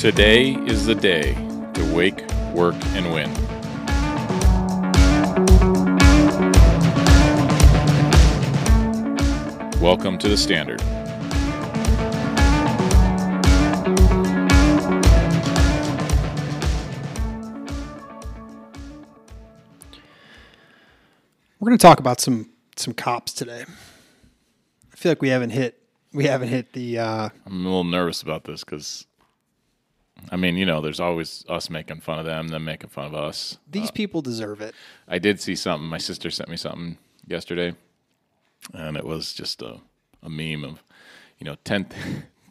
Today is the day to wake, work, and win. Welcome to the Standard. We're going to talk about some some cops today. I feel like we haven't hit we haven't hit the uh, I'm a little nervous about this because, I mean, you know, there's always us making fun of them, them making fun of us. these uh, people deserve it. I did see something. My sister sent me something yesterday, and it was just a, a meme of, you know, 10,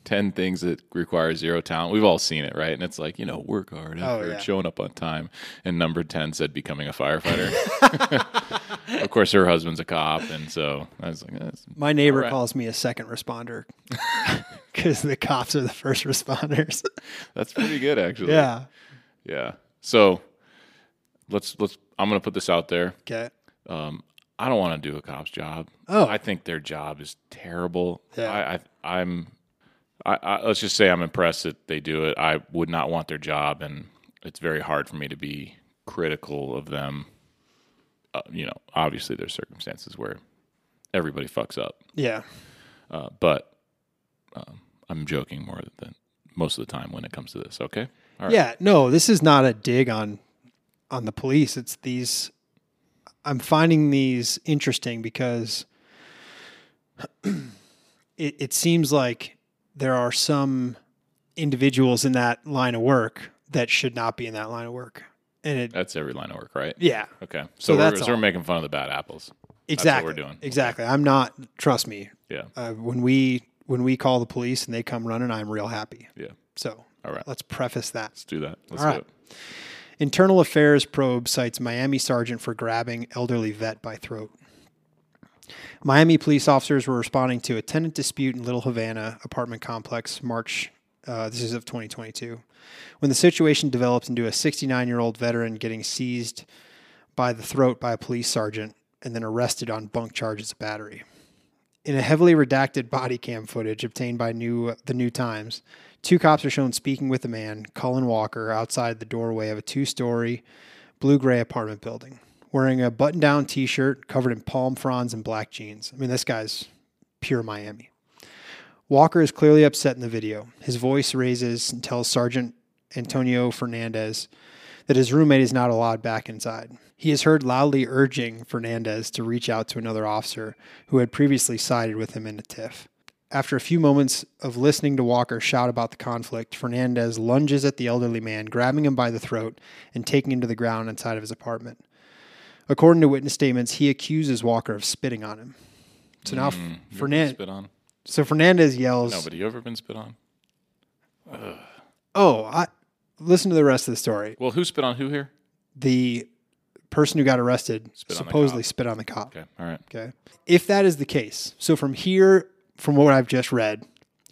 10 things that require zero talent. We've all seen it, right? And it's like, you know, work hard, Oh, yeah. showing up on time. And number 10 said becoming a firefighter. of course, her husband's a cop. And so I was like, My neighbor right. calls me a second responder because the cops are the first responders. that's pretty good, actually. yeah. Yeah. So let's, let's, I'm going to put this out there. Okay. Um, I don't want to do a cop's job. Oh. I think their job is terrible. Yeah. I, I I'm I, I let's just say I'm impressed that they do it. I would not want their job, and it's very hard for me to be critical of them. Uh, you know, obviously there's circumstances where everybody fucks up, Yeah. uh, but um, I'm joking more than most of the time when it comes to this. Okay. All right. Yeah. No, this is not a dig on on the police. It's these. I'm finding these interesting because it, it seems like there are some individuals in that line of work that should not be in that line of work. And it, That's every line of work, right? yeah, Okay. So So, we're, that's so we're making fun of the bad apples. exactly. we're doing. Exactly. I'm not. Trust me. Yeah. Uh, when we when we call the police and they come running, I'm real happy. Yeah. So All right. let's preface that. Let's do that. Let's All do it. Internal Affairs probe cites Miami sergeant for grabbing elderly vet by throat. Miami police officers were responding to a tenant dispute in Little Havana apartment complex March. Uh, this is of 2022, when the situation develops into a 69 year old veteran getting seized by the throat by a police sergeant and then arrested on bunk charges of battery. In a heavily redacted body cam footage obtained by new, the New Times, two cops are shown speaking with a man, Cullen Walker, outside the doorway of a two story blue gray apartment building, wearing a button down t shirt covered in palm fronds and black jeans. I mean, this guy's pure Miami. Walker is clearly upset in the video. His voice raises and tells Sergeant Antonio Fernandez that his roommate is not allowed back inside. He is heard loudly urging Fernandez to reach out to another officer who had previously sided with him in a tiff. After a few moments of listening to Walker shout about the conflict, Fernandez lunges at the elderly man, grabbing him by the throat and taking him to the ground inside of his apartment. According to witness statements, he accuses Walker of spitting on him. So now Mm, you ever been Fernandez, spit on? so Fernandez yells, No, but you ever been spit on? "Oh, I listen to the rest of the story. Well, who spit on who here? The person who got arrested Spit supposedly spit on the cop. Okay, all right. Okay. If that is the case, so from here, from what I've just read,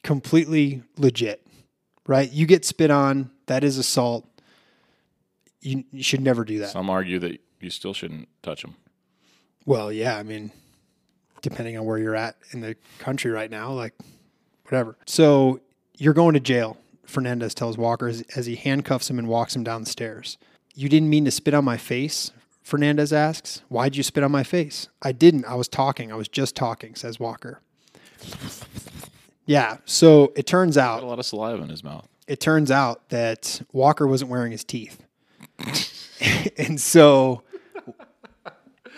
completely legit, right? You get spit on, that is assault. You, you should never do that. Some argue that you still shouldn't touch them. Well, yeah, I mean, depending on where you're at in the country right now, like whatever. So you're going to jail, Fernandez tells Walker as, as he handcuffs him and walks him down the stairs. You didn't mean to spit on my face? Fernandez asks. Why'd you spit on my face? I didn't. I was talking. I was just talking, says Walker. Yeah, so it turns Got a out lot of saliva in his mouth. it turns out that Walker wasn't wearing his teeth. and so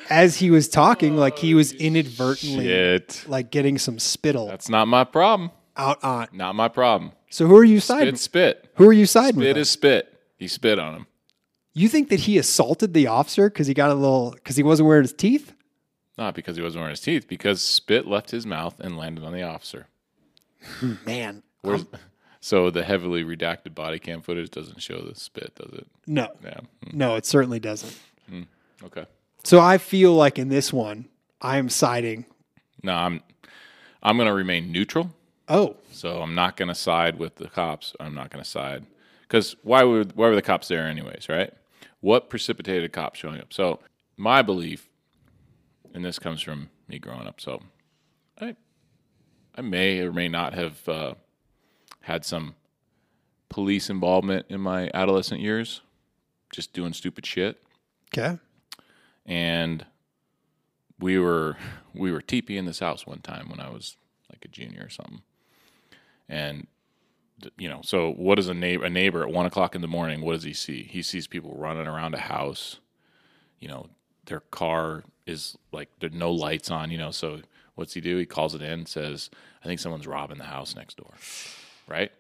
as he was talking, like he was inadvertently Shit. like getting some spittle That's not my problem. out on. Not my problem. So who are you siding? Spit, spit. Who are you siding Spit with? is spit. He spit on him. You think that he assaulted the officer because he got a little because he wasn't wearing his teeth? Not because he wasn't wearing his teeth, because spit left his mouth and landed on the officer. Man, Where's, so the heavily redacted body cam footage doesn't show the spit, does it? no, Yeah. Mm, no, it certainly doesn't. Okay. So I feel like in this one, I am siding. No, I'm I'm gonna remain neutral. Oh, So I'm not going to side with the cops. I'm not going to side because why would why were the cops there anyways, right? What precipitated a cop showing up? So my belief, and this comes from me growing up. So I I may or may not have uh, had some police involvement in my adolescent years, just doing stupid shit. Okay. And we were we were in this house one time when I was like a junior or something. And you know, so what does a neighbor a neighbor at one o'clock in the morning? What does he see? He sees people running around a house. You know, their car is like there's no lights on. You know, so what's he do? He calls it in, says, "I think someone's robbing the house next door." Right.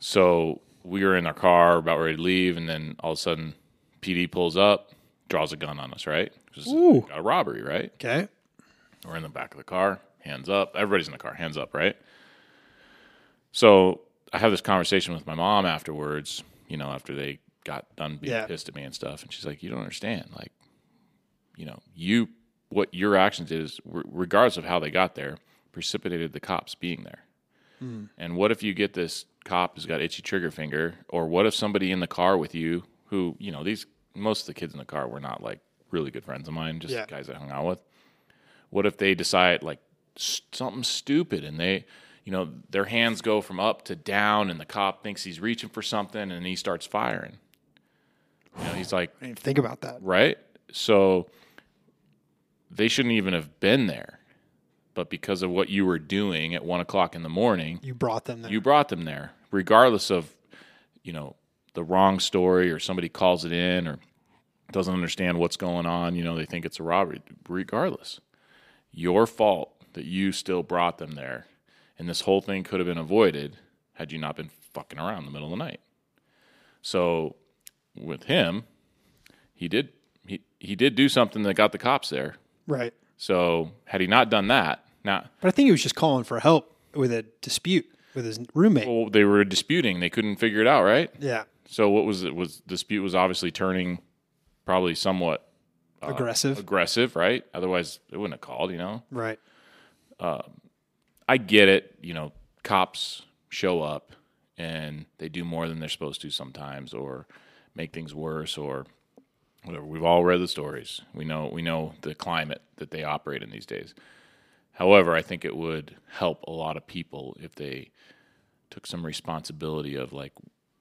So we were in our car about ready to leave, and then all of a sudden, PD pulls up, draws a gun on us. right? Ooh. got a robbery. Right. Okay. We're in the back of the car, hands up. Everybody's in the car, hands up, right? So I have this conversation with my mom afterwards, you know, after they got done being Yeah. pissed at me and stuff. And she's like, You don't understand. Like, you know, you, what your actions did is, regardless of how they got there, precipitated the cops being there. Hmm. And what if you get this cop who's got itchy trigger finger, or what if somebody in the car with you who, you know, these, most of the kids in the car were not like really good friends of mine, just Yeah. guys I hung out with what if they decide like s- something stupid and they you know their hands go from up to down and the cop thinks he's reaching for something and he starts firing you know he's like I didn't even think about that. right so they shouldn't even have been there but because of what you were doing at one o'clock in the morning You brought them there. you brought them there regardless of you know the wrong story or somebody calls it in or doesn't understand what's going on you know they think it's a robbery regardless your fault that you still brought them there and this whole thing could have been avoided had you not been fucking around in the middle of the night so with him he did he, he did do something that got the cops there right. so had he not done that now But I think he was just calling for help with a dispute with his roommate. well, they were disputing they couldn't figure it out right yeah. So what was it? Was dispute was obviously turning probably somewhat uh, Aggressive. aggressive, right? Otherwise, they wouldn't have called. You know, right. Um, I get it. You know, cops show up and they do more than they're supposed to sometimes, or make things worse, or whatever. We've all read the stories. We know we know the climate that they operate in these days. However, I think it would help a lot of people if they took some responsibility of like,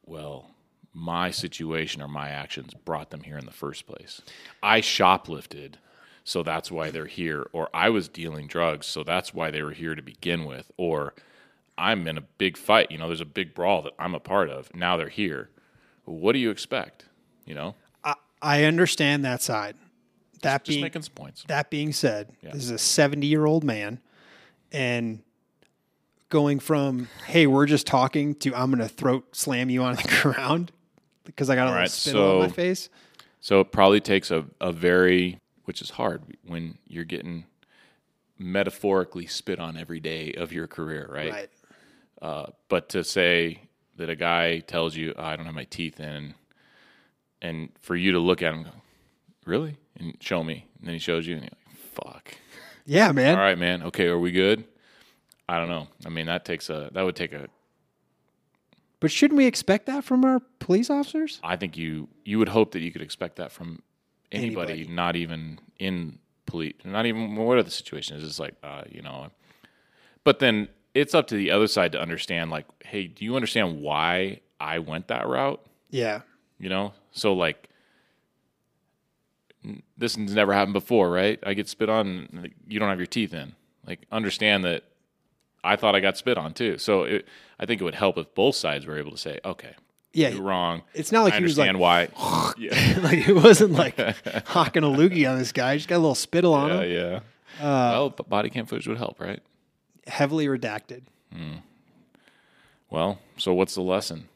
well, my situation or my actions brought them here in the first place. I shoplifted, so that's why they're here. Or I was dealing drugs, so that's why they were here to begin with. Or I'm in a big fight. You know, there's a big brawl that I'm a part of. Now they're here. What do you expect? You know, I, I understand that side. That just being making some points. that being said, this is a 70 year old man and going from, hey, we're just talking to I'm going to throat slam you on the ground because I got a little right, spittle on my face. So it probably takes a, a very, which is hard when you're getting metaphorically spit on every day of your career, right? Right. Uh, but to say that a guy tells you, "Oh, I don't have my teeth in, and for you to look at him, and go, really, and show me, and then he shows you, and you're like, fuck. Yeah, man. All right, man. Okay, are we good? I don't know. I mean, that takes a, that would take a, But shouldn't we expect that from our police officers? I think you, you would hope that you could expect that from anybody, Anybody. not even in police, not even whatever the situation is. It's like, uh, you know, but then it's up to the other side to understand, like, hey, do you understand why I went that route? Yeah. you know so like n- this has never happened before right i get spit on and, like, you don't have your teeth in like understand that i thought i got spit on too so it, i think it would help if both sides were able to say okay Yeah. you're wrong It's not like i he was like, understand why yeah like it wasn't like hawking a loogie on this guy. He just got a little spittle on yeah, him. yeah. well b- body cam footage would help right Heavily redacted. well so what's the lesson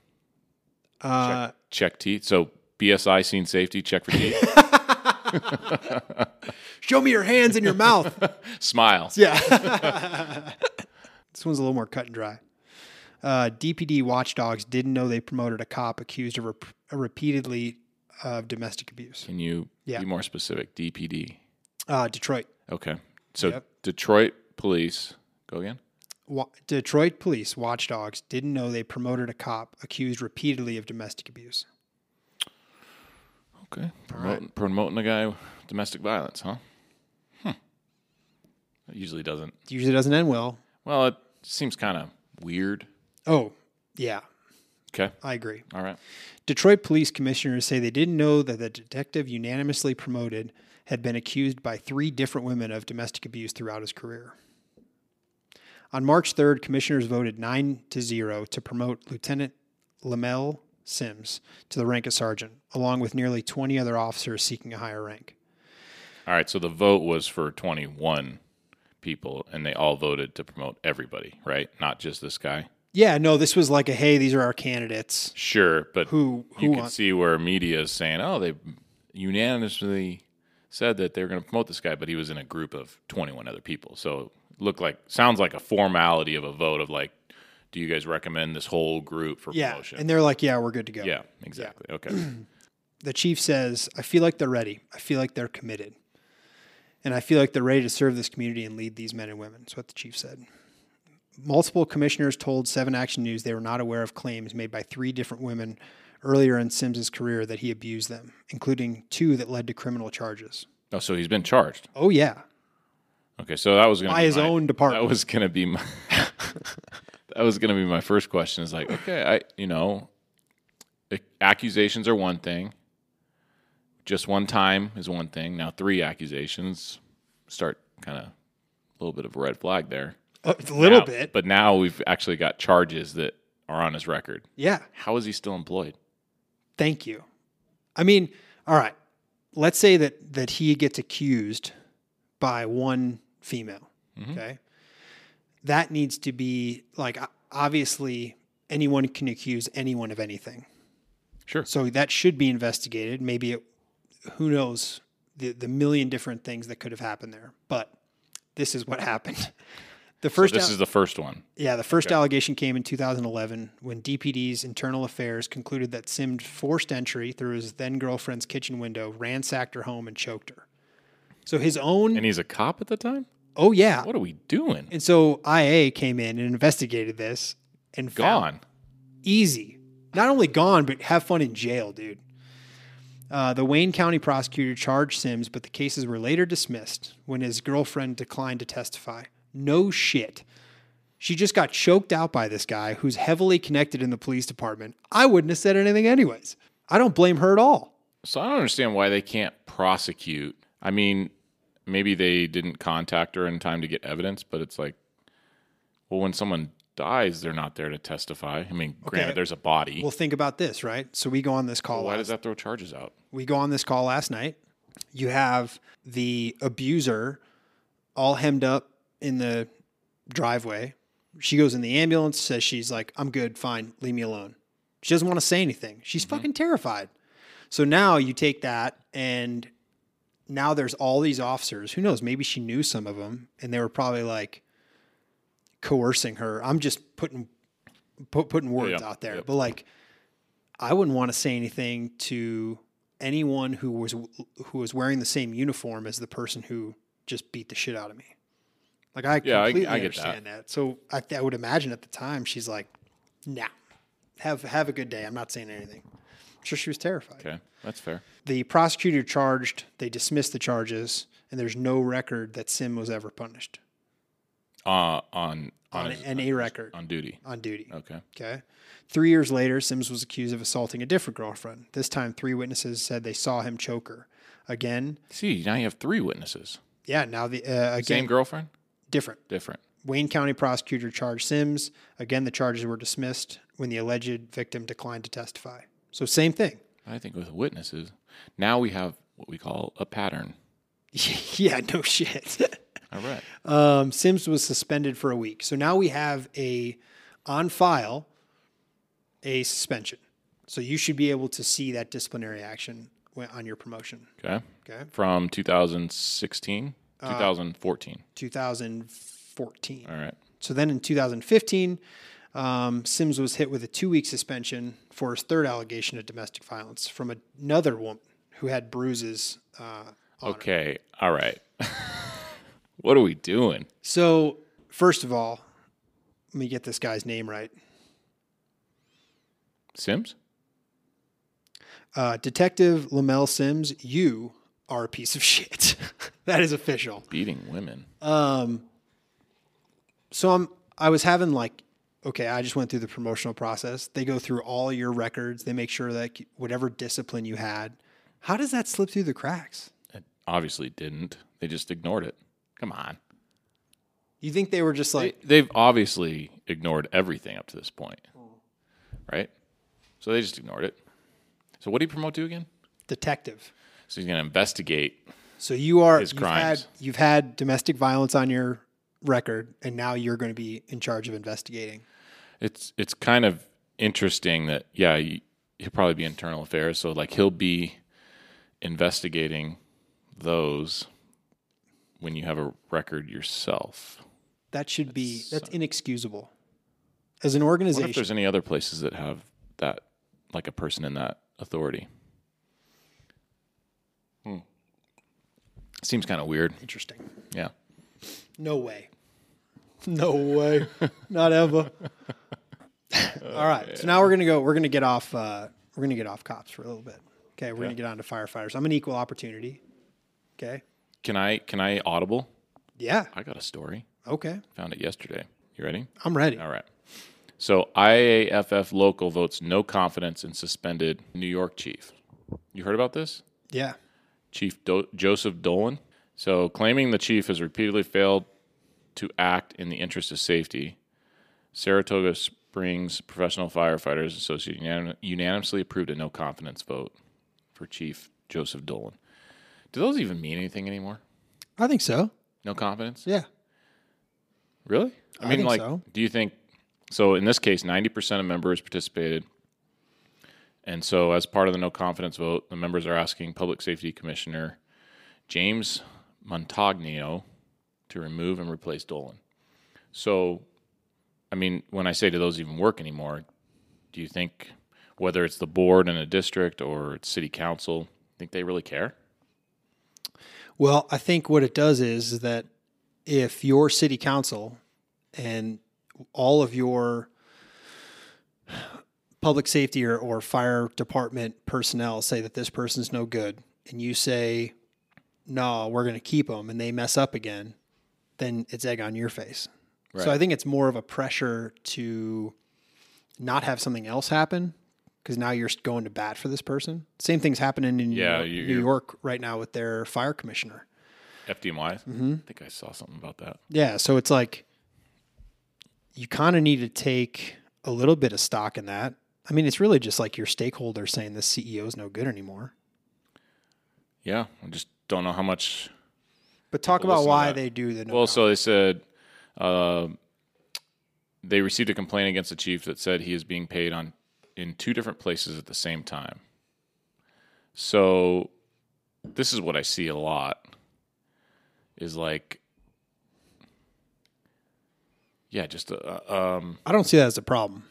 Uh, check teeth so bsi scene safety check for teeth show me your hands and your mouth. smile Yeah. This one's a little more cut and dry. Uh, DPD watchdogs didn't know they promoted a cop accused of rep- repeatedly of domestic abuse. can you Yeah. be more specific dpd Uh, Detroit. Okay. So Yep. Detroit police go again. Wa- Detroit police watchdogs didn't know they promoted a cop accused repeatedly of domestic abuse. Okay. Promoting, promoting a guy with domestic violence, huh? Hmm. That usually doesn't. It usually doesn't end well. Well, it seems kind of weird Oh, yeah. Okay. I agree. All right. Detroit police commissioners say they didn't know that the detective unanimously promoted had been accused by three different women of domestic abuse throughout his career. On March 3rd, commissioners voted 9 to 0 to promote Lieutenant Lamel Sims to the rank of sergeant, along with nearly 20 other officers seeking a higher rank. All right. So the vote was for 21 people, and they all voted to promote everybody, right? Not just this guy. Yeah, no, this was like a hey, these are our candidates. Sure, but Who who you can see where media is saying, "Oh, they unanimously said that they were going to promote this guy," but he was in a group of 21 other people. So it looked like sounds like a formality of a vote of like, "Do you guys recommend this whole group for yeah, promotion?" and they're like, yeah, we're good to go. yeah, exactly. Okay. the chief says, I feel like they're ready. I feel like they're committed. And I feel like they're ready to serve this community and lead these men and women. That's what the chief said. Multiple commissioners told Seven Action News they were not aware of claims made by three different women earlier in Sims's career that he abused them, including two that led to criminal charges. oh, so he's been charged. Oh, yeah. Okay, so that was going to By be his my- own department. That was going to be my. that was going to be my first question. Is like, okay, I you know, accusations are one thing. Just one time is one thing. Now three accusations start kind of a little bit of a red flag there. A little Now- bit. but now we've actually got charges that are on his record. Yeah. How is he still employed? Thank you. I mean, all right. Let's say that that he gets accused by one female. Mm-hmm. Okay. That needs to be like obviously anyone can accuse anyone of anything. Sure. So that should be investigated. Maybe it, who knows the the million different things that could have happened there. But this is what happened. The first This al- is the first one. yeah, the first allegation came in 2011 when DPD's internal affairs concluded that Sims forced entry through his then girlfriend's kitchen window, ransacked her home, and choked her. So his own, And he's a cop at the time. oh yeah, What are we doing? and so IA came in and investigated this and found- Gone. easy, not only gone but have fun in jail, dude. Uh, the Wayne County prosecutor charged Sims, but the cases were later dismissed when his girlfriend declined to testify. No shit. She just got choked out by this guy who's heavily connected in the police department. I wouldn't have said anything anyways. I don't blame her at all. So I don't understand why they can't prosecute. I mean, maybe they didn't contact her in time to get evidence, but it's like, well, when someone dies, they're not there to testify. I mean, granted, there's a body. Well, think about this, right? So we go on this call. why last- does that throw charges out? we go on this call last night. You have the abuser all hemmed up in the driveway. She goes in the ambulance, says she's like, I'm good, fine, leave me alone. She doesn't want to say anything. She's mm-hmm. fucking terrified. So now you take that, and now there's all these officers. Who knows? Maybe she knew some of them, and they were probably like coercing her. I'm just putting put, putting words yeah. out there, Yep. but like, I wouldn't want to say anything to anyone who was who was wearing the same uniform as the person who just beat the shit out of me. Like I Yeah, I- completely I that. understand that. So I, I would imagine at the time she's like, "Nah, have have a good day. I'm not saying anything." I'm sure she was terrified. Okay, that's fair. The prosecutor charged. They dismissed the charges, and there's no record that Sim was ever punished Uh, on on on his- an A record on duty. on duty. Okay. Okay. Three years later, Sims was accused of assaulting a different girlfriend. This time, three witnesses said they saw him choke her. Again, See, now you have three witnesses. yeah. Now the uh, again Same girlfriend, different. different. Wayne County prosecutor charged Sims. Again, the charges were dismissed when the alleged victim declined to testify. So same thing. I think with witnesses, now we have what we call a pattern. yeah, no shit. All right. um, Sims was suspended for a week. So now we have a on file a suspension. So you should be able to see that disciplinary action on your promotion. Okay. Okay. From 2016, Uh, 2014. 2014. All right. So then in 2015, um, Sims was hit with a two week suspension for his third allegation of domestic violence from another woman who had bruises. Uh, on her. Okay. All right. what are we doing? So, first of all, let me get this guy's name right. Sims? Uh, Detective Lamel Sims, you are a piece of shit. that is official. Beating women. Um, so I'm I was having like okay, I just went through the promotional process. They go through all your records. They make sure that whatever discipline you had, how does that slip through the cracks? It obviously didn't. They just ignored it. Come on. You think they were just like, They, they've obviously ignored everything up to this point, right? So they just ignored it. So what do you promote to again? detective? So he's going to investigate. So you are His you've crimes. had you've had domestic violence on your record, and now you're going to be in charge of investigating. It's it's kind of interesting that yeah, he- he'll probably be internal affairs. So like he'll be investigating those when you have a record yourself. That should be that's inexcusable. As an What if there's any other places that have that, like a person in that authority? Hmm. Seems kind of weird. interesting. Yeah. No way. No way. Not ever. All right. So now we're gonna go. We're gonna get off. Uh, we're gonna get off cops for a little bit. Okay. We're gonna get on to firefighters. I'm an equal opportunity. Okay. Can I can I audible? Yeah. I got a story. Okay. Found it yesterday. You ready? I'm ready. All right. So IAFF local votes no confidence in suspended New York chief. You heard about this? Yeah. Chief Do- Joseph Dolan. So, claiming the chief has repeatedly failed to act in the interest of safety, Saratoga Springs Professional Firefighters Association unanim- unanimously approved a no confidence vote for Chief Joseph Dolan. Do those even mean anything anymore? I think so. No confidence? Yeah. Really? I think like, so. do you think so? In this case, 90% of members participated. And so, as part of the no confidence vote, the members are asking Public Safety Commissioner James Montagnino to remove and replace Dolan. So, I mean, when I say do those even work anymore, do you think whether it's the board in a district or it's city council, think they really care? Well, I think what it does is, is that if your city council and all of your public safety or, or fire department personnel say that this person's no good, and you say, no, we're going to keep them, and they mess up again, then it's egg on your face. So I think it's more of a pressure to not have something else happen because now you're going to bat for this person. Same thing's happening in New Yeah, York- New York right now with their fire commissioner. FDNY? Mm-hmm. I think I saw something about that. Yeah, so it's like you kind of need to take a little bit of stock in that. I mean, it's really just like your stakeholder saying the CEO is no good anymore. Yeah, I just don't know how much But talk about why they do the no. Well, so they said uh, they received a complaint against the chief that said he is being paid on in two different places at the same time. So this is what I see a lot is like yeah, just uh, um I don't see that as a problem.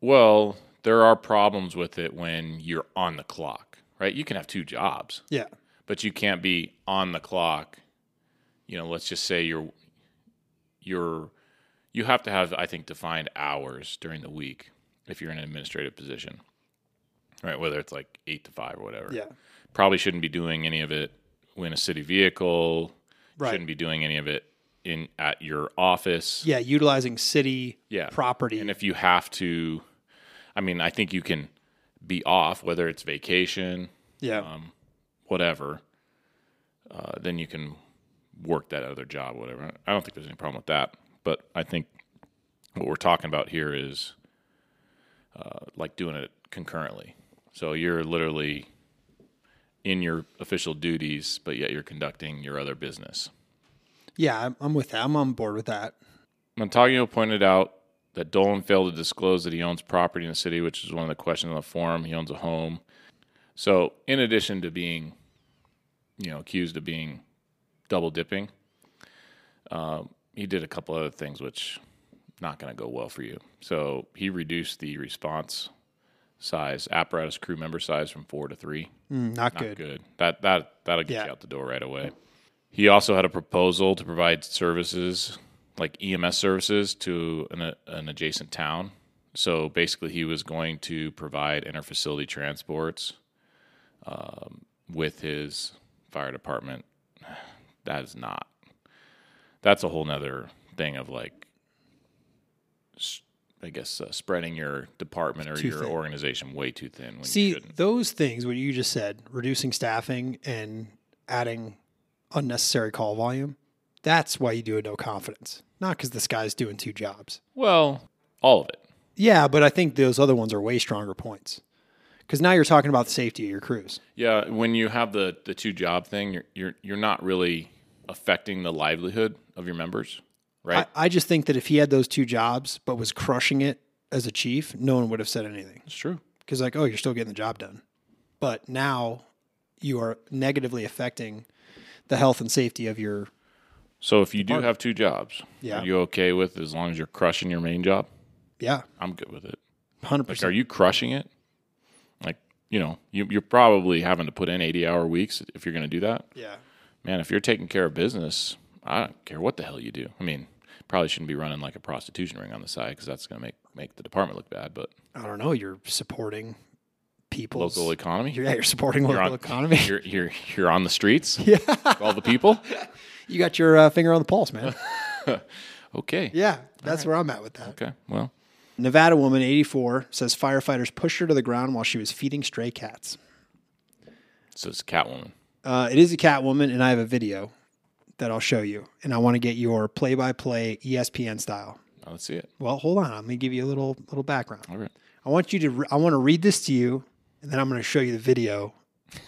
well, there are problems with it when you're on the clock, right? You can have two jobs. Yeah. but you can't be on the clock. You know, let's just say you're you're you have to have I think defined hours during the week if you're in an administrative position. Right, whether it's like 8 to 5 or whatever. Yeah. Probably shouldn't be doing any of it in a city vehicle. Right. Shouldn't be doing any of it in at your office. Yeah, utilizing city Yeah. property. And if you have to I mean, I think you can be off whether it's vacation, yeah. um, whatever, uh, then you can work that other job, whatever. I don't think there's any problem with that. But I think what we're talking about here is uh, like doing it concurrently. So you're literally in your official duties, but yet you're conducting your other business. yeah, I'm, with that. I'm on board with that. Montagnino pointed out that Dolan failed to disclose that he owns property in the city, which is one of the questions on the forum. He owns a home. So, in addition to being, you know, accused of being double dipping, um, he did a couple other things which not going to go well for you. So he reduced the response size, apparatus crew member size from four to three. Mm, not, Not good. good. That that that'll get Yeah. you out the door right away. He also had a proposal to provide services like EMS services to an, an adjacent town. So basically, he was going to provide interfacility transports um, with his fire department. That is not. That's a whole nother thing of like I guess uh, spreading your department or your thin. organization way too thin. When See, those things, what you just said, reducing staffing and adding unnecessary call volume, that's why you do a no confidence. Not because this guy's doing two jobs. well, all of it. Yeah, but I think those other ones are way stronger points. Because now you're talking about the safety of your crews. Yeah, when you have the the two job thing, you're you're you're not really affecting the livelihood of your members, right? I, I just think that if he had those two jobs but was crushing it as a chief, no one would have said anything. it's true. Because, like, oh, you're still getting the job done. But now you are negatively affecting the health and safety of your. So if you do have two jobs, Yeah. are you okay with as long as you're crushing your main job? Yeah, I'm good with it. 100%. Like, are you crushing it? Like, you know, you, you're probably having to put in 80 hour weeks if you're going to do that. yeah. Man, if you're taking care of business, I don't care what the hell you do. I mean, probably shouldn't be running like a prostitution ring on the side because that's going to make make the department look bad. But I don't know. You're supporting people, local economy, yeah, you're supporting local you're on, economy. You're you're you're on the streets. yeah. All the people. You got your uh, finger on the pulse, man. Okay. yeah, that's where I'm at with that. Okay. Well, Nevada woman, 84, says firefighters pushed her to the ground while she was feeding stray cats. so it's a Catwoman. Uh, it is a cat woman, and I have a video that I'll show you. And I want to get your play by play ESPN style. Let's see it. Well, hold on. I'm to give you a little little background. All right. I want you to re- I want to read this to you, and then I'm going to show you the video,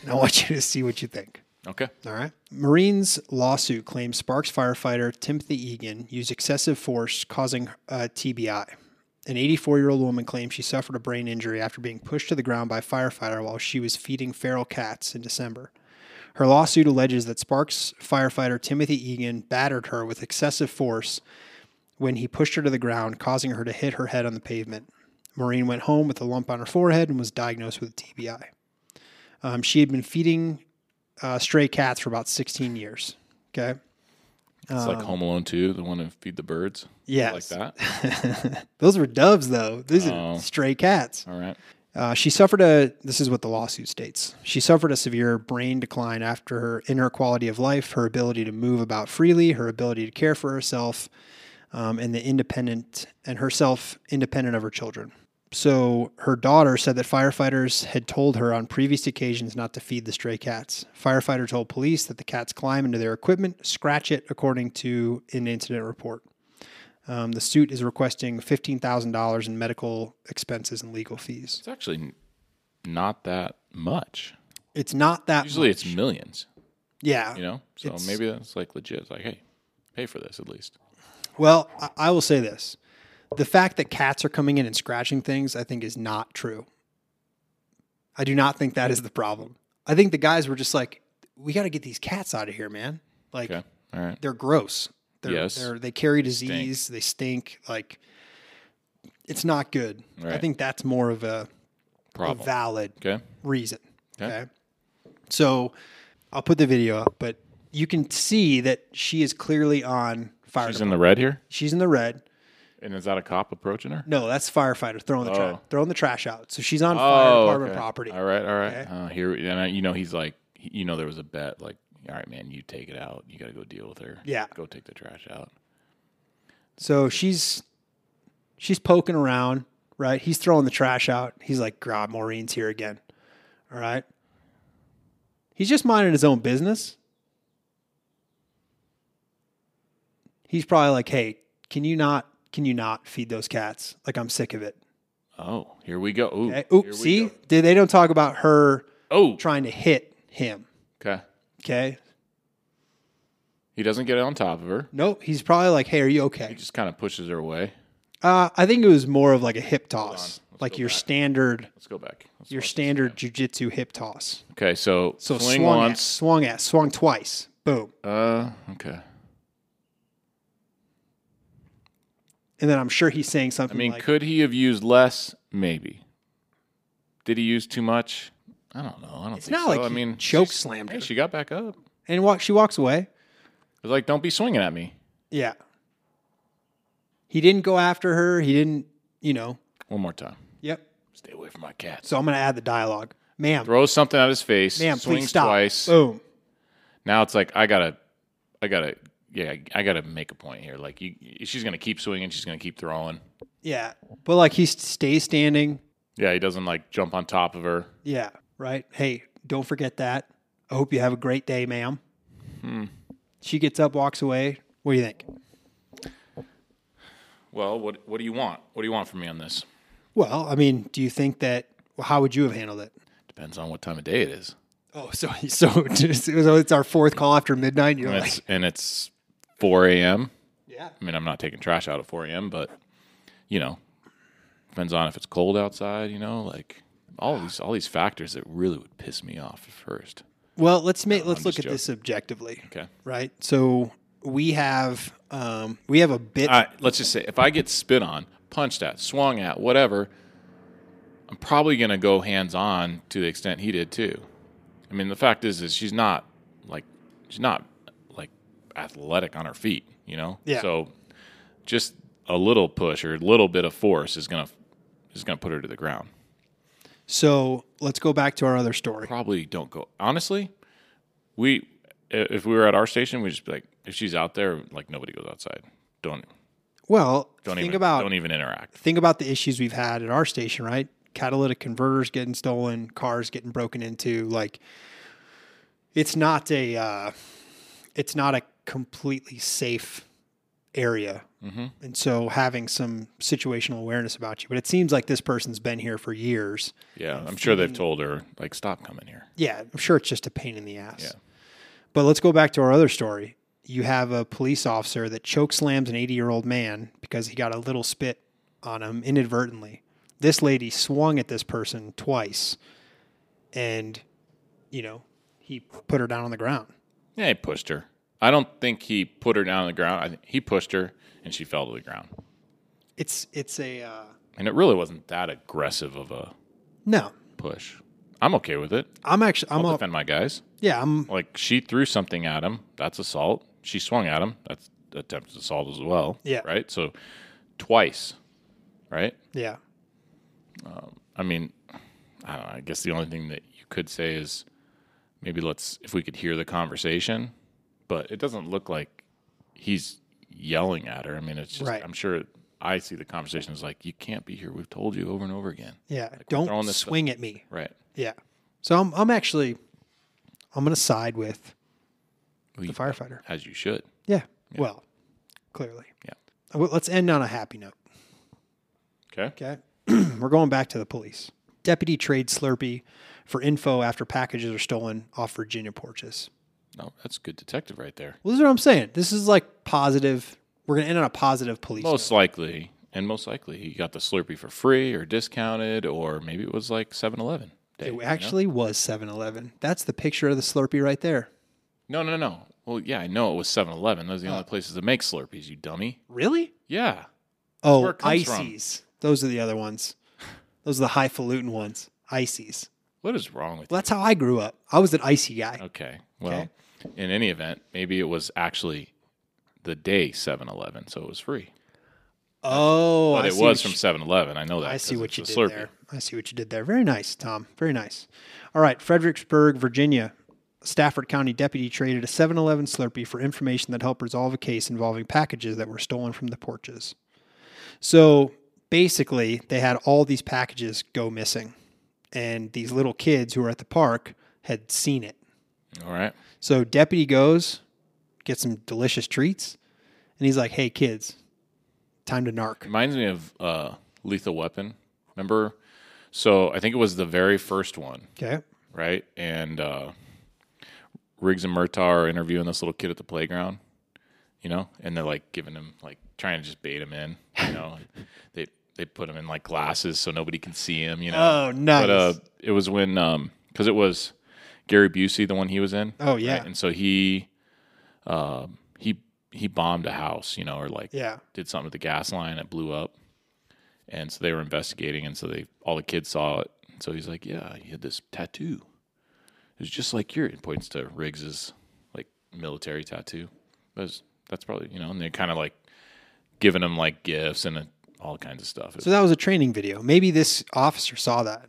and I want you to see what you think. Okay. All right. Maureen's lawsuit claims Sparks firefighter Timothy Egan used excessive force, causing uh, TBI. An 84 year old woman claims she suffered a brain injury after being pushed to the ground by a firefighter while she was feeding feral cats in December. Her lawsuit alleges that Sparks firefighter Timothy Egan battered her with excessive force when he pushed her to the ground, causing her to hit her head on the pavement. Maureen went home with a lump on her forehead and was diagnosed with TBI. Um, she had been feeding uh, stray cats for about 16 years. Okay. It's like Home Alone 2, the one to feed the birds. Yeah. Like that. Those were doves, though. These Oh. are stray cats. All right. Uh, she suffered a. This is what the lawsuit states. She suffered a severe brain decline after her in her quality of life, her ability to move about freely, her ability to care for herself, um, and the independent and herself independent of her children. So her daughter said that firefighters had told her on previous occasions not to feed the stray cats. Firefighter told police that the cats climb into their equipment, scratch it, according to an incident report. Um, the suit is requesting fifteen thousand dollars in medical expenses and legal fees. It's actually not that much. It's not that Usually much. it's millions, yeah. you know? So It's- maybe that's like legit. It's like, hey, pay for this at least. Well, I, I will say this: the fact that cats are coming in and scratching things, I think, is not true. I do not think that is the problem. I think the guys were just like, "We got to get these cats out of here, man! Like Okay. All right. they're gross. They're, Yes. they're, they carry disease. They stink. Like it's not good. I think that's more of a, a valid Okay. reason. Okay. Okay. So I'll put the video up, but you can see that she is clearly on fire. She's in the red here. She's in the red. And is that a cop approaching her? No, that's firefighter throwing the Oh. trash throwing the trash out. So she's on fire department okay. property. All right, all right. Uh, here, and I, you know, he's like, you know, there was a bet, like, all right, man, you take it out. You got to go deal with her. Yeah. Go take the trash out. So she's she's poking around, right? He's throwing the trash out. He's like, God, Maureen's here again. All right. He's just minding his own business. He's probably like, Hey, can you not can you not feed those cats? Like I'm sick of it. Oh, here we go. Ooh, Okay. Oop, here we see? go. They, they don't talk about her Oh, trying to hit him. okay. Okay. He doesn't get on top of her. Nope. He's probably like, Hey, are you okay? He okay? just kind of pushes her away. Uh, I think it was more of like a hip toss, Let's like go your back. standard, Let's go back. Let's your watch this standard jujitsu hip toss. again. Okay, so, So swing swung once. at, swung at, swung twice. Boom. Uh, okay. And then I'm sure he's saying something. I something mean, like, could he have used less? Maybe. Did he use too much? I don't know. I don't it's think not so. like I he mean, choke she's- slammed Hey, her. she got back up. It and walk, she walks away. was like, don't be swinging at me. Yeah. He didn't go after her. He didn't, you know. One more time. Yep. Stay away from my cat. So I'm going to add the dialogue. Ma'am, Throws something at his face. ma'am, swings please stop. twice. Boom. Now it's like I gotta, I gotta, yeah, I gotta make a point here. Like you, she's gonna keep swinging. She's gonna keep throwing. Yeah. But like he stays standing. Yeah, he doesn't like jump on top of her. Yeah. Right. Hey, don't forget that. I hope you have a great day, ma'am. Hmm. She gets up, walks away. What do you think? Well, what what do you want? What do you want from me on this? Well, I mean, do you think that? Well, how would you have handled it? Depends on what time of day it is. Oh, so so, so it's our fourth call after midnight. You're And like, it's and it's 4 a.m. yeah, I mean, I'm not taking trash out at 4 a.m., but you know, depends on if it's cold outside. You know, like all these all these factors that really would piss me off at first. Well, let's make let's look at this objectively, Okay. right? So we have um, we have a bit. All right, let's just say if I get spit on, punched at, swung at, whatever, I'm probably going to go hands on to the extent he did too. I mean, the fact is, is she's not like she's not like athletic on her feet, you know. Yeah. So just a little push or a little bit of force is gonna is gonna put her to the ground. So let's go back to our other story. Probably don't go. Honestly, we if we were at our station, we'd just be like, if she's out there, like nobody goes outside. Don't Well, don't think even about don't even interact. think about the issues we've had at our station, right? Catalytic converters getting stolen, cars getting broken into. Like, it's not a, uh, it's not a completely safe area, Mm-hmm. and so having some situational awareness about you. But it seems like this person's been here for years. Yeah, I'm sure they've told her like stop coming here. Yeah, I'm sure it's just a pain in the ass. Yeah. But let's go back to our other story. You have a police officer that choke slams an 80 year old man because he got a little spit on him inadvertently. This lady swung at this person twice and, you know, he put her down on the ground. Yeah, he pushed her. I don't think he put her down on the ground. I think he pushed her and she fell to the ground. It's, it's a, uh, And it really wasn't that aggressive of a no, push. I'm okay with it. I'm actually, I'm I'll defend my guys. yeah, I'm, Like she threw something at him. That's assault. She swung at him. That's attempted assault as well. Yeah. Right. So twice. Right. yeah. I mean, I don't know. I guess the only thing that you could say is maybe let's if we could hear the conversation, but it doesn't look like he's yelling at her. I mean, it's just Right. I'm sure I see the conversation as like you can't be here. We've told you over and over again. Yeah. throwing Don't swing at me. Right. Yeah. So I'm, I'm actually, I'm going to side with Well, the firefighter. as you should. Yeah. Well, clearly. Yeah. Uh, well, let's end on a happy note. Okay. Okay. We're going back to the police. Deputy trades Slurpee for info after packages are stolen off Virginia porches. No, that's good detective right there. Well, this is what I'm saying. This is like positive. We're going to end on a positive police. Most likely, and most likely, he got the Slurpee for free or discounted, or maybe it was like 7-Eleven. day, note. you It know? actually was 7 Eleven. That's the picture of the Slurpee right there. no, no, no. Well, yeah, I know it was 7-Eleven. Those are the only oh. places that make Slurpees. You dummy. Really? Yeah. Oh, where it comes from. ices. Those are the other ones. Those are the highfalutin ones. Ices. What is wrong with Well, that's how I grew up. I was an icy guy. Okay. Well, Okay. In any event, maybe it was actually the day 7-Eleven, so it was free. Oh, But I it was from 7-Eleven. I know that. I see what you did Slurpee. there. I see what you did there. Very nice, Tom. Very nice. All right, Fredericksburg, Virginia. Stafford County deputy traded a 7 Eleven Slurpee for information that helped resolve a case involving packages that were stolen from the porches. So basically, they had all these packages go missing, and these little kids who were at the park had seen it. All right. So deputy goes, gets some delicious treats, and he's like, "Hey kids, time to narc." Reminds me of uh, Lethal Weapon. Remember? So I think it was the very first one. Okay. right? And uh, Riggs and Murtaugh are interviewing this little kid at the playground, you know, and they're like giving him like trying to just bait him in, you know. they they put him in like glasses so nobody can see him, you know. Oh, nice. But uh, it was when um because it was Gary Busey the one he was in. Oh, yeah. right? And so he um he he bombed a house, you know, or like Yeah. did something with the gas line it blew up and so they were investigating and so they all the kids saw it so he's like yeah he had this tattoo it was just like your and points to riggs's like military tattoo was- that's probably you know and they're kind of like giving him like gifts and uh, all kinds of stuff So that was a training video. Maybe this officer saw that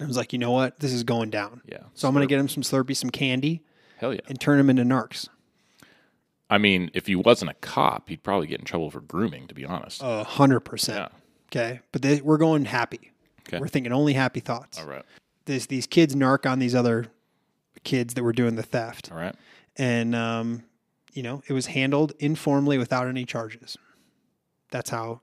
and was like, you know what? This is going down. yeah So I'm going to get him some Slurpee, some candy, hell yeah and turn him into narcs. i mean if he wasn't a cop he'd probably get in trouble for grooming to be honest A hundred percent. yeah Okay, but they, we're going happy. Okay. We're thinking only happy thoughts. All right. This, these kids narc on these other kids that were doing the theft, All right. and um, you know it was handled informally without any charges. That's how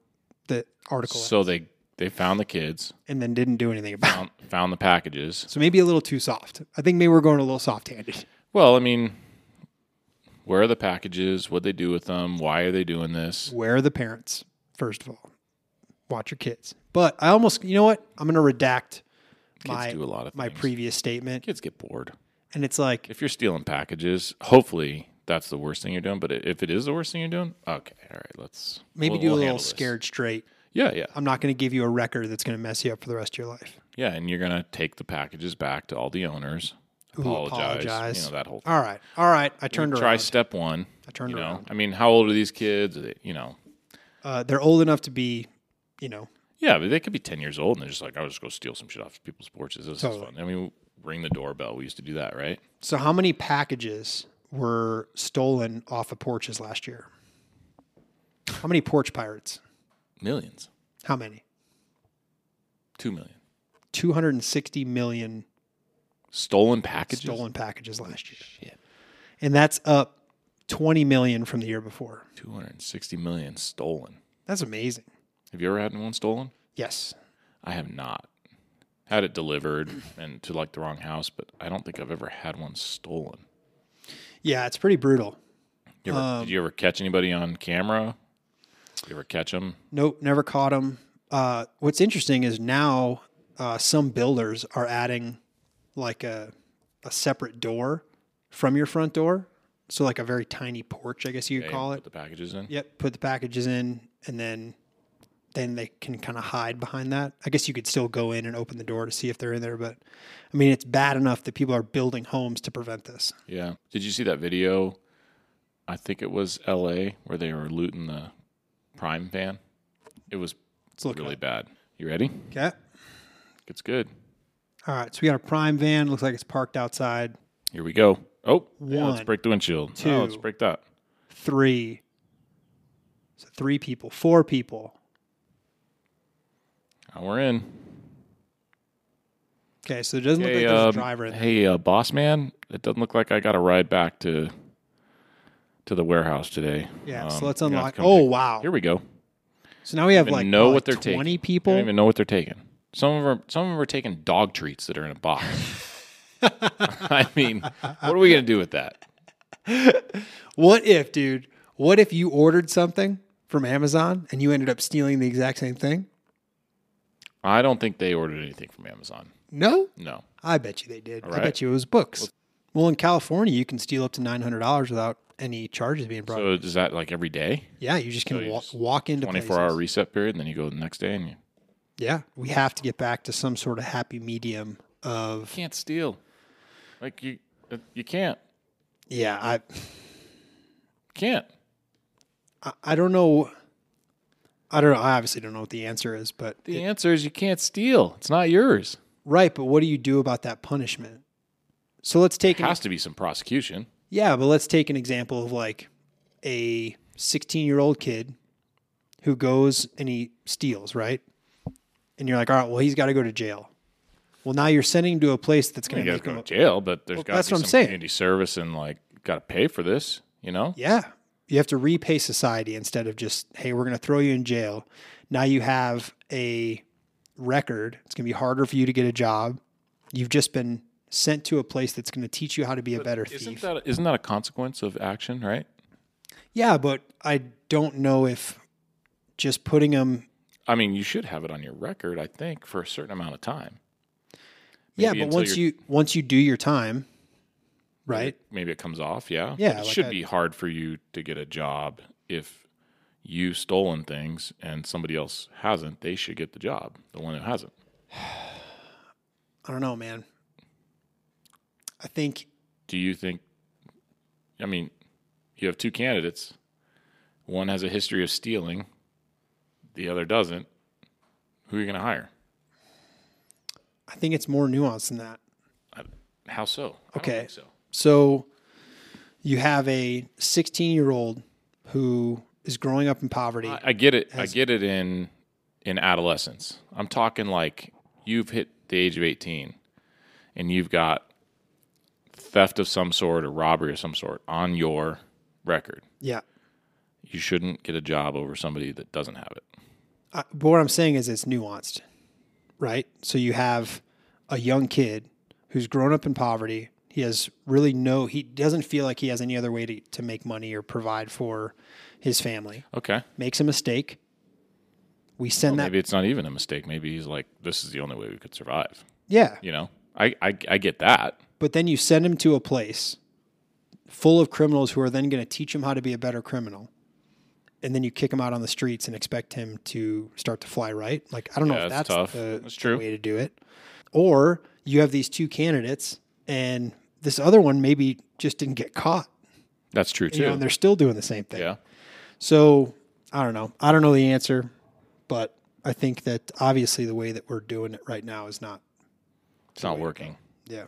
the article. So they they found the kids, and then didn't do anything about. it. found, found the packages. So maybe a little too soft. I think maybe we're going a little soft-handed. Well, I mean, where are the packages? What they do with them? Why are they doing this? Where are the parents? First of all, watch your kids. But I almost, you know what? I'm going to redact Kids my do a lot of my things. previous statement, Kids get bored. and it's like If you're stealing packages, hopefully that's the worst thing you're doing. But if it is the worst thing you're doing, okay, all right, let's maybe we'll- do we'll a little handle this. scared straight. Yeah, yeah, I'm not going to give you a record that's going to mess you up for the rest of your life. yeah. And you're gonna take the packages back to all the owners, apologize, apologize. you know that whole. thing. All right, all right. I turned around. Try step one. I turned You know, around. I mean, how old are these kids? Are they, you know, Uh, they're old enough to be, you know, yeah, but they could be ten years old and they're just like, I'll just go steal some shit off people's porches. This Totally. is fun. I mean, ring the doorbell. We used to do that, right? So, how many packages were stolen off of porches last year? How many porch pirates? Millions, How many? two million 260 million stolen packages. stolen packages last year. Shit. And that's up 20 million from the year before. Two hundred and sixty million stolen. That's amazing. Have you ever had one stolen? Yes. I have not. Had it delivered and to like the wrong house, but I don't think I've ever had one stolen. Yeah, it's pretty brutal. You ever, Um, did you ever catch anybody on camera? You ever catch them? Nope, never caught them. Uh, what's interesting is now uh, some builders are adding like a, a separate door from your front door. So, like a very tiny porch, I guess you could call it. Put the packages in. Yep, put the packages in, and then then they can kind of hide behind that. I guess you could still go in and open the door to see if they're in there, but I mean, it's bad enough that people are building homes to prevent this. Yeah. Did you see that video? I think it was L.A. where they were looting the Prime van. It was Let's look really bad. You ready? Okay. It's good. All right, so we got a prime van. Looks like it's parked outside. Here we go. Oh, yeah, let's One, break the windshield. two. Oh, let's break that. Three. So three people, four people. Now we're in. Okay, so it doesn't look Hey, like there's a um, driver in there. hey, uh, boss man. It doesn't look like I got a ride back to to the warehouse today. Yeah, Um, so let's you're gonna have unlock. Oh pick- wow! Here we go. So now we have like know what, what they're twenty taking. people. I don't even know what they're taking. Some of them, are, some of them are taking dog treats that are in a box. I mean, what are we gonna do with that? What if, dude? What if you ordered something from Amazon and you ended up stealing the exact same thing? I don't think they ordered anything from Amazon. No, No. I bet you they did. I bet you it was books. Well, in California, you can steal up to nine hundred dollars without any charges being brought. So is that like every day? yeah, you just can you wa- just- walk into Twenty four hour reset period, and then you go the next day, and you Yeah, we have to get back to some sort of happy medium of You can't steal. Like you, uh, you can't, yeah. I can't. I, I don't know. I don't know. I obviously don't know what the answer is, but The answer is you can't steal. It's not yours. right. But what do you do about that punishment? So let's take There an, has to be some prosecution. Yeah, but let's take an example of like a 16 year old kid who goes and he steals, right? And you're like, all right, well, he's got to go to jail. Well, now you're sending him to a place that's going to make go him. to jail, but there's got to be some community service and like got to pay for this. You know, Yeah. You have to repay society instead of just, hey, we're going to throw you in jail. Now you have a record. It's going to be harder for you to get a job. You've just been sent to a place that's going to teach you how to be a better thief. isn't thief. that isn't that a consequence of action, right? yeah, but I don't know if just putting them. I mean, you should have it on your record, I think, for a certain amount of time. Yeah, but once you once you do your time, right? Maybe it comes off, yeah. Yeah, But it like should I- be hard for you to get a job if you stolen things and somebody else hasn't. They should get the job. The one who hasn't. I don't know, man. I think Do you think? I mean, you have two candidates. One has a history of stealing. The other doesn't. Who are you going to hire? I think it's more nuanced than that. How so? Okay. so. So you have a 16 year old who is growing up in poverty. I, I get it. I get it in in adolescence. I'm talking like you've hit the age of 18 and you've got theft of some sort or robbery of some sort on your record. Yeah. You shouldn't get a job over somebody that doesn't have it. Uh, but what I'm saying is it's nuanced, right? So you have a young kid who's grown up in poverty. He has really no, he doesn't feel like he has any other way to, to make money or provide for his family. Okay. Makes a mistake. We send that, Maybe it's not even a mistake. Maybe he's like, this is the only way we could survive. yeah. You know, I, I, I get that. But then you send him to a place full of criminals who are then going to teach him how to be a better criminal. And then you kick him out on the streets and expect him to start to fly right. Like, I don't know if that's that's, the That's true. way to do it. Or you have these two candidates and this other one maybe just didn't get caught. That's true too. You know, and they're still doing the same thing. yeah. So I don't know. I don't know the answer, but I think that obviously the way that we're doing it right now is not. It's not working. Yeah.